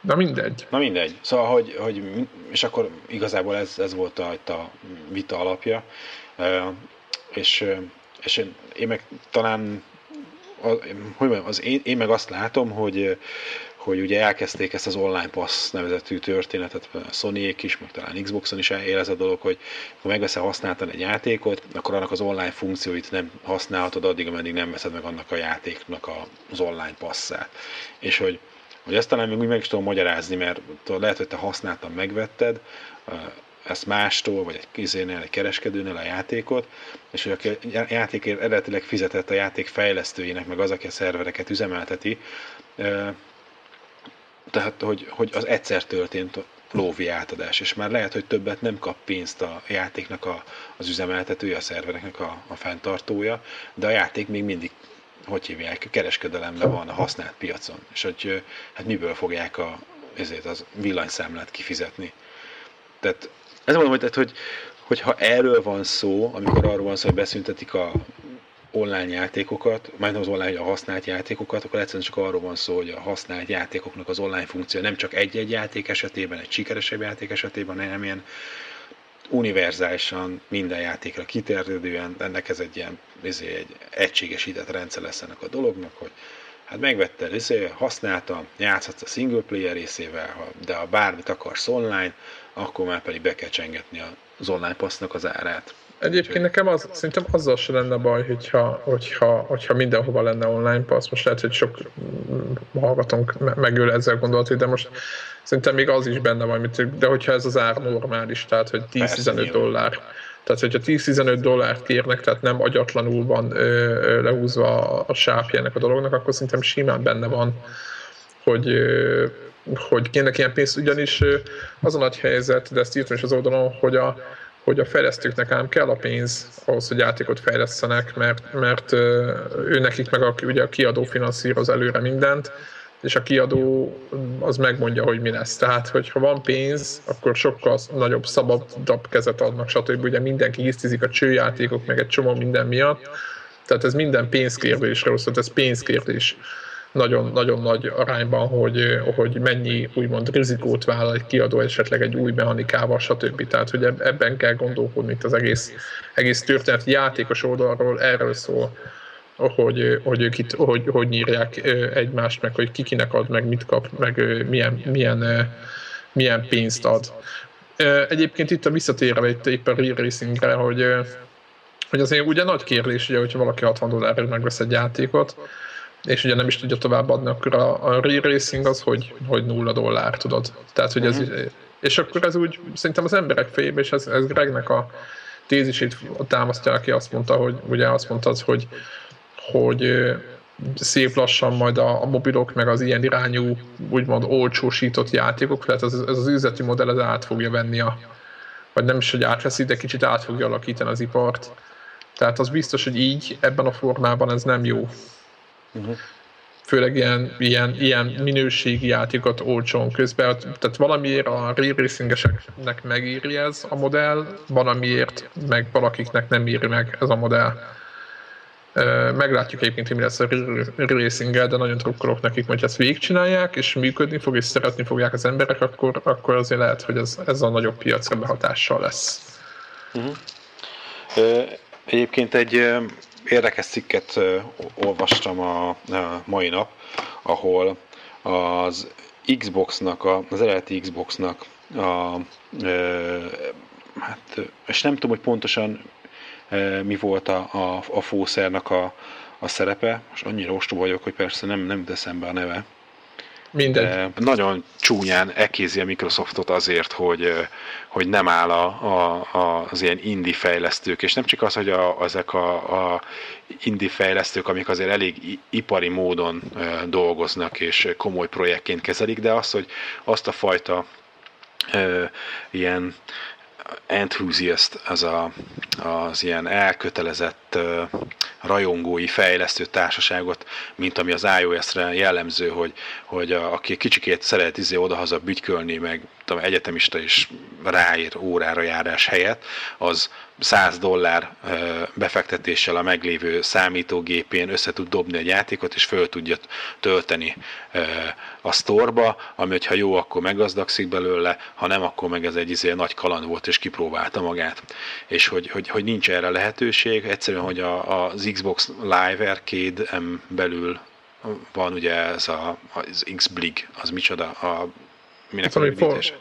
Na mindegy. Na mindegy. Szóval, hogy, hogy és akkor igazából ez, ez volt a, a vita alapja, és, és én, én meg talán hogy mondjam, az én, én meg azt látom, hogy, hogy ugye elkezdték ezt az online pass nevezetű történetet, a sony is, meg talán Xboxon is él ez a dolog, hogy ha megveszel használtan egy játékot, akkor annak az online funkcióit nem használhatod addig, ameddig nem veszed meg annak a játéknak az online passzát. És hogy, hogy ezt talán még úgy meg is tudom magyarázni, mert lehet, hogy te használtan megvetted, ezt mástól, vagy egy kizénél, egy kereskedőnél a játékot, és hogy a játékért eredetileg fizetett a játék fejlesztőjének, meg az, aki a szervereket üzemelteti, tehát, hogy, hogy az egyszer történt lóvi átadás, és már lehet, hogy többet nem kap pénzt a játéknak a, az üzemeltetője, a szervereknek a, a fenntartója, de a játék még mindig hogy hívják, kereskedelemben van a használt piacon, és hogy hát miből fogják a, ezért az villanyszámlát kifizetni. Tehát ez mondom, hogy, hogy, hogy ha erről van szó, amikor arról van szó, hogy beszüntetik a online játékokat, majd az online, a használt játékokat, akkor egyszerűen csak arról van szó, hogy a használt játékoknak az online funkció nem csak egy-egy játék esetében, egy sikeresebb játék esetében, hanem ilyen univerzálisan minden játékra kiterjedően, ennek ez egy ilyen ezért egy egységesített rendszer lesz ennek a dolognak, hogy hát megvetted, ezért használta, játszhatsz a single player részével, de ha bármit akarsz online, akkor már pedig be kell csengetni az online passznak az árát. Egyébként nekem az, szerintem azzal se lenne baj, hogyha, hogyha, hogyha mindenhova lenne online passz. Most lehet, hogy sok hallgatónk megöl ezzel gondolat, de most szerintem még az is benne van, de hogyha ez az ár normális, tehát hogy 10-15 dollár. Tehát, hogyha 10-15 dollárt kérnek, tehát nem agyatlanul van ö, ö, lehúzva a sápja ennek a dolognak, akkor szerintem simán benne van, hogy ö, hogy kérnek ilyen pénzt, ugyanis az a nagy helyzet, de ezt írtam is az oldalon, hogy a, hogy a fejlesztőknek ám kell a pénz ahhoz, hogy játékot fejlesztenek, mert, mert ő nekik meg a, ugye a kiadó finanszíroz előre mindent, és a kiadó az megmondja, hogy mi lesz. Tehát, hogyha van pénz, akkor sokkal nagyobb, szabadabb kezet adnak, stb. Ugye mindenki hisztizik a csőjátékok, meg egy csomó minden miatt. Tehát ez minden pénzkérdésre, szóval ez pénzkérdés nagyon, nagyon nagy arányban, hogy, hogy mennyi úgymond rizikót vállal egy kiadó esetleg egy új mechanikával, stb. Tehát, hogy ebben kell gondolkodni itt az egész, egész történet játékos oldalról erről szól, hogy, hogy ők itt hogy, hogy nyírják egymást, meg hogy kikinek ad, meg mit kap, meg milyen, milyen, milyen pénzt ad. Egyébként itt a visszatérve itt éppen Real Racingre, hogy, hogy azért ugye nagy kérdés, ugye, hogyha valaki 60 dollárért megvesz egy játékot, és ugye nem is tudja továbbadni, akkor a, a re-racing az, hogy, hogy nulla dollár, tudod. Tehát, hogy ez, uh-huh. és akkor ez úgy szerintem az emberek fejében, és ez, ez Gregnek a tézisét támasztja, aki azt mondta, hogy ugye azt mondta, hogy, hogy szép lassan majd a, a mobilok, meg az ilyen irányú, úgymond olcsósított játékok, tehát ez, ez az üzleti modell az át fogja venni a, vagy nem is, hogy átveszi, de kicsit át fogja alakítani az ipart. Tehát az biztos, hogy így, ebben a formában ez nem jó. Uh-huh. Főleg ilyen, ilyen, ilyen minőségi játékot olcsón közben. Tehát valamiért a Real Racingeseknek megéri ez a modell, valamiért meg valakiknek nem éri meg ez a modell. Meglátjuk egyébként, hogy mi lesz a racing de nagyon trukkolok nekik, hogy ezt végigcsinálják, és működni fog, és szeretni fogják az emberek, akkor, akkor azért lehet, hogy ez, ez a nagyobb piacra behatással lesz. Uh-huh. Egyébként egy érdekes cikket olvastam a, mai nap, ahol az Xboxnak, az eredeti Xboxnak a, hát, és nem tudom, hogy pontosan mi volt a, a, a fószernek a, a szerepe, most annyira ostoba vagyok, hogy persze nem, nem teszem be a neve, Mindegy. Nagyon csúnyán ekézi a Microsoftot azért, hogy, hogy nem áll a, a, az ilyen indie fejlesztők, és nem csak az, hogy a, ezek a, a indie fejlesztők, amik azért elég ipari módon dolgoznak és komoly projektként kezelik, de az, hogy azt a fajta ilyen enthusiast, az a, az ilyen elkötelezett rajongói fejlesztő társaságot, mint ami az iOS-re jellemző, hogy, hogy a, aki kicsikét szeret izé odahaza bütykölni, meg tudom, egyetemista is ráír órára járás helyett, az 100 dollár befektetéssel a meglévő számítógépén össze tud dobni egy játékot, és föl tudja tölteni a sztorba, ami, hogyha jó, akkor meggazdagszik belőle, ha nem, akkor meg ez egy izé nagy kaland volt, és kipróbálta magát. És hogy, hogy, hogy nincs erre lehetőség, egyszerűen, hogy a, az Xbox Live arcade belül van ugye ez a, az X-Blig, az micsoda, a, minek a rövidítése?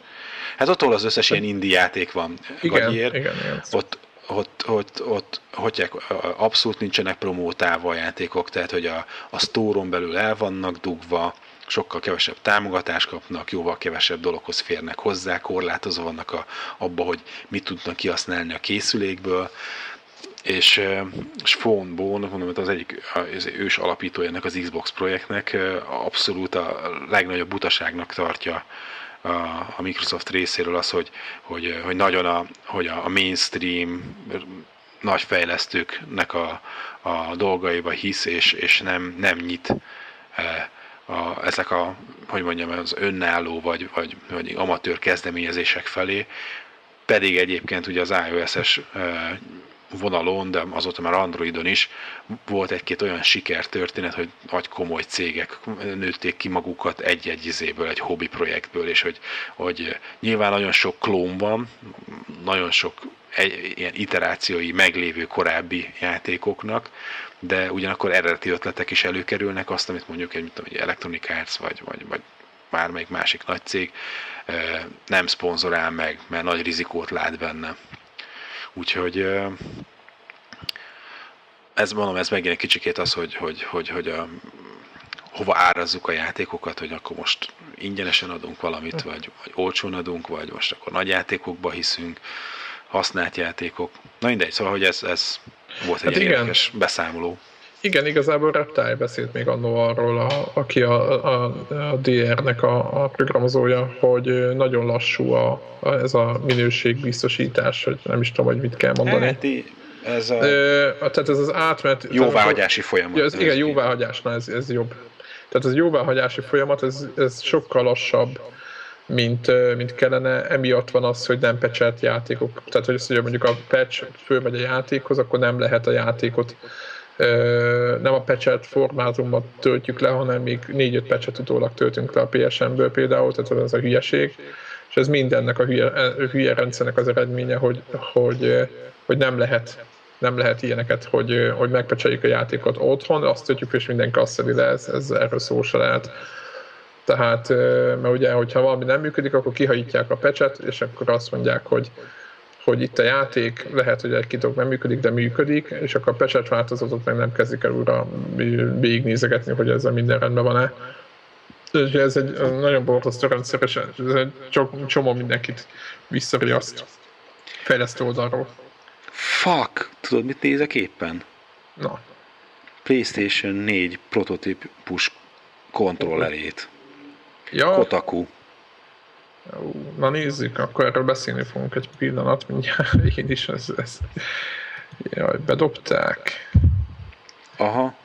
Hát ott, az összes ilyen indie játék van. Igen, Gagyier, igen, igen. Ott, ott, ott, ott hogy abszolút nincsenek promótálva a játékok, tehát hogy a, a sztóron belül el vannak dugva, sokkal kevesebb támogatást kapnak, jóval kevesebb dologhoz férnek hozzá, korlátozva vannak a, abba, hogy mit tudnak kihasználni a készülékből, és, és Phone Bone, mondom, az egyik az ős alapítója ennek az Xbox projektnek abszolút a legnagyobb butaságnak tartja a, a Microsoft részéről az, hogy, hogy, hogy nagyon a, hogy a mainstream nagy fejlesztőknek a, a dolgaiba hisz, és, és nem, nem nyit e, a, ezek a, hogy mondjam, az önálló vagy, vagy, vagy amatőr kezdeményezések felé, pedig egyébként ugye az iOS-es e, vonalon, de azóta már Androidon is volt egy-két olyan sikertörténet, hogy nagy komoly cégek nőtték ki magukat egy-egy izéből, egy hobbi projektből, és hogy, hogy nyilván nagyon sok klón van, nagyon sok egy, ilyen iterációi meglévő korábbi játékoknak, de ugyanakkor eredeti ötletek is előkerülnek, azt, amit mondjuk egy, tudom, egy Electronic Arts vagy, vagy, vagy bármelyik másik nagy cég nem szponzorál meg, mert nagy rizikót lát benne. Úgyhogy ez mondom, ez megint egy kicsikét az, hogy, hogy, hogy, hogy a, hova árazzuk a játékokat, hogy akkor most ingyenesen adunk valamit, vagy, vagy olcsón adunk, vagy most akkor nagy játékokba hiszünk, használt játékok. Na mindegy, szóval, hogy ez, ez volt egy hát érdekes beszámoló. Igen, igazából Reptile beszélt még annó arról, a, aki a, a, a DR-nek a, a programozója, hogy nagyon lassú a, a, ez a minőségbiztosítás, hogy nem is tudom, hogy mit kell mondani. Hát, ez a... Ö, tehát ez az átmenet... Jóváhagyási folyamat. Ja, ez, igen, jóváhagyásnál ez, ez jobb. Tehát ez jóváhagyási folyamat, ez, ez sokkal lassabb, mint, mint kellene. Emiatt van az, hogy nem pecselt játékok. Tehát, hogy azt mondja, mondjuk a patch fölmegy a játékhoz, akkor nem lehet a játékot nem a pecset formátumban töltjük le, hanem még 4-5 pecset utólag töltünk le a PSN-ből például, tehát ez a hülyeség. És ez mindennek a hülye, a hülye rendszernek az eredménye, hogy, hogy, hogy nem lehet nem lehet ilyeneket, hogy, hogy megpecseljük a játékot otthon, azt töltjük, és minden kasszeli le, ez, ez erről szó se lehet. Tehát, mert ugye, hogyha valami nem működik, akkor kihajítják a pecset, és akkor azt mondják, hogy hogy itt a játék lehet, hogy egy-két dolog nem működik, de működik, és akkor a pecset változatot meg nem kezdik el újra végignézegetni, hogy ezzel minden rendben van-e. Ez egy nagyon borzasztó rendszer, és ez egy csomó mindenkit visszariaszt fejlesztő oldalról. Fuck! Tudod, mit nézek éppen? Na. PlayStation 4 prototípus kontrollerét. Ja. Kotaku. Na nézzük, akkor erről beszélni fogunk egy pillanat, mindjárt én is ez, ez. Jaj, bedobták. Aha.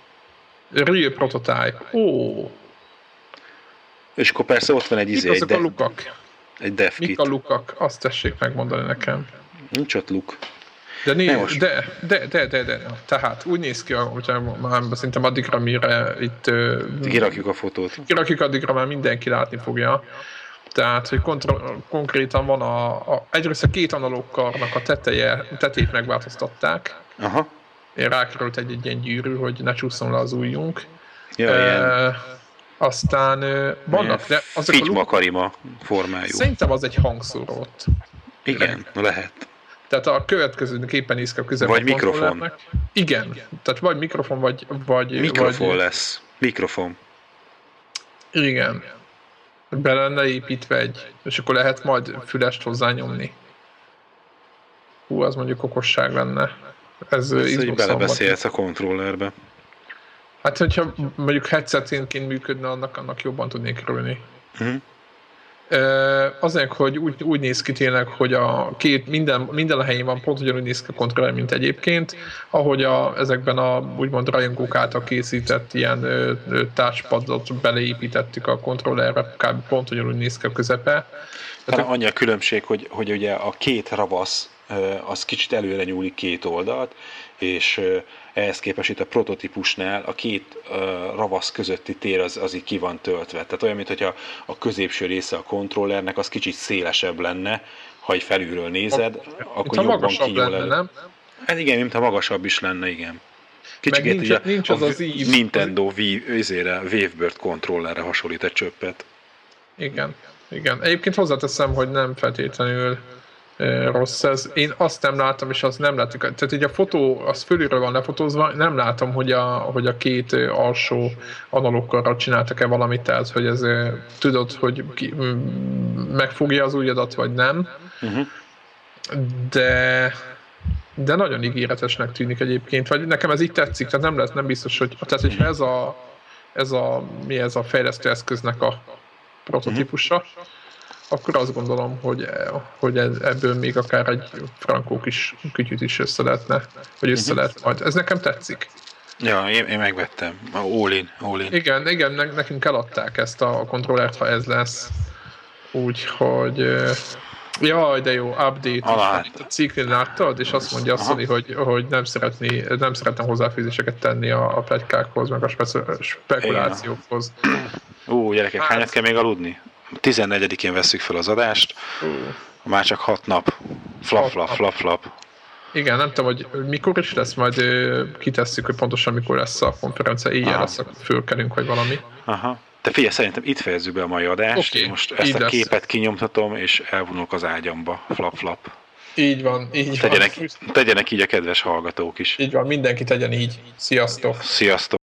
Real prototype. Ó. És akkor persze ott van egy izé, egy, de... a lukak? egy dev Mik a lukak? Azt tessék megmondani nekem. Nincs ott luk. De, né, de, de, de, de, de, tehát úgy néz ki, hogyha már szerintem addigra, mire itt... Kirakjuk a fotót. Kirakjuk addigra, már mindenki látni fogja. Tehát, hogy kontra, konkrétan van a, a, egyrészt a két analóg karnak a teteje, tetét megváltoztatták. Aha. Én rákerült egy, egy ilyen gyűrű, hogy ne csúszom le az ujjunk. Ja, e, aztán vannak, de azok a makarima formájú. Szerintem az egy hangszórót. Igen, Le. lehet. Tehát a következőnek éppen néz ki a közel. Vagy mikrofon. Igen, tehát vagy mikrofon, vagy... vagy mikrofon vagy, lesz. Mikrofon. Igen. Be lenne építve egy, és akkor lehet majd fülest hozzányomni. Hú, az mondjuk okosság lenne. Ez Ezt, hogy belebeszélhetsz a kontrollerbe. Hát, hogyha mondjuk headsetként működne, annak, annak jobban tudnék örülni. Uh-huh. Azért, hogy úgy, úgy néz ki tényleg, hogy a két, minden, minden a helyén van, pont ugyanúgy néz ki a kontroller, mint egyébként, ahogy a, ezekben a úgymond rajongók által készített ilyen touchpadot beleépítettük a kontrollerre, kb. pont ugyanúgy néz ki a közepe. Tehát annyi a különbség, hogy, hogy ugye a két ravasz az kicsit előre nyúlik két oldalt, és ehhez képest itt a prototípusnál a két ravasz közötti tér az, az így ki van töltve. Tehát olyan, mintha a középső része a kontrollernek az kicsit szélesebb lenne, ha egy felülről nézed, a, akkor jobban kinyúl lenne, nem? Hát igen, mintha magasabb is lenne, igen. Kicsit nincs, ugye, nincs az a az ív. Nintendo Wave, Wavebird kontrollerre hasonlít egy csöppet. Igen, igen. Egyébként hozzáteszem, hogy nem feltétlenül rossz ez. Én azt nem látom, és azt nem látok. Tehát így a fotó, az fölülről van lefotózva, nem látom, hogy a, hogy a két alsó analókkal csináltak-e valamit, tehát hogy ez tudod, hogy ki, megfogja az ujjadat, vagy nem. Uh-huh. De de nagyon ígéretesnek tűnik egyébként, vagy nekem ez így tetszik, tehát nem lesz, nem biztos, hogy tehát hogyha ez a, ez a, mi ez a fejlesztő eszköznek a prototípusa, uh-huh akkor azt gondolom, hogy, hogy ebből még akár egy frankó kis kütyűt is össze lehetne, vagy össze uh-huh. lehet majd. Ez nekem tetszik. Ja, én, én megvettem. All in, all in. Igen, igen, nekünk eladták ezt a kontrollert, ha ez lesz. Úgyhogy... Jaj, de jó, update. Alá. A cikknél láttad, és azt mondja azt, hogy, hogy nem, szeretni, nem szeretem hozzáfűzéseket tenni a, a plegykákhoz, meg a spekulációkhoz. Ú, gyerekek, hát, hányat kell még aludni? 14-én veszük fel az adást, uh. már csak 6 nap. Flap, flap, flap, flap. Igen, nem tudom, hogy mikor is lesz, majd kitesszük, hogy pontosan mikor lesz a konferencia, éjjel lesz, fölkelünk, vagy valami. Aha. De figyelj, szerintem itt fejezzük be a mai adást. Okay, Most ezt a lesz. képet kinyomtatom, és elvonulok az ágyamba. Flap, flap. Így van, így tegyenek, van. Tegyenek így a kedves hallgatók is. Így van, mindenki tegyen így. Sziasztok! Sziasztok!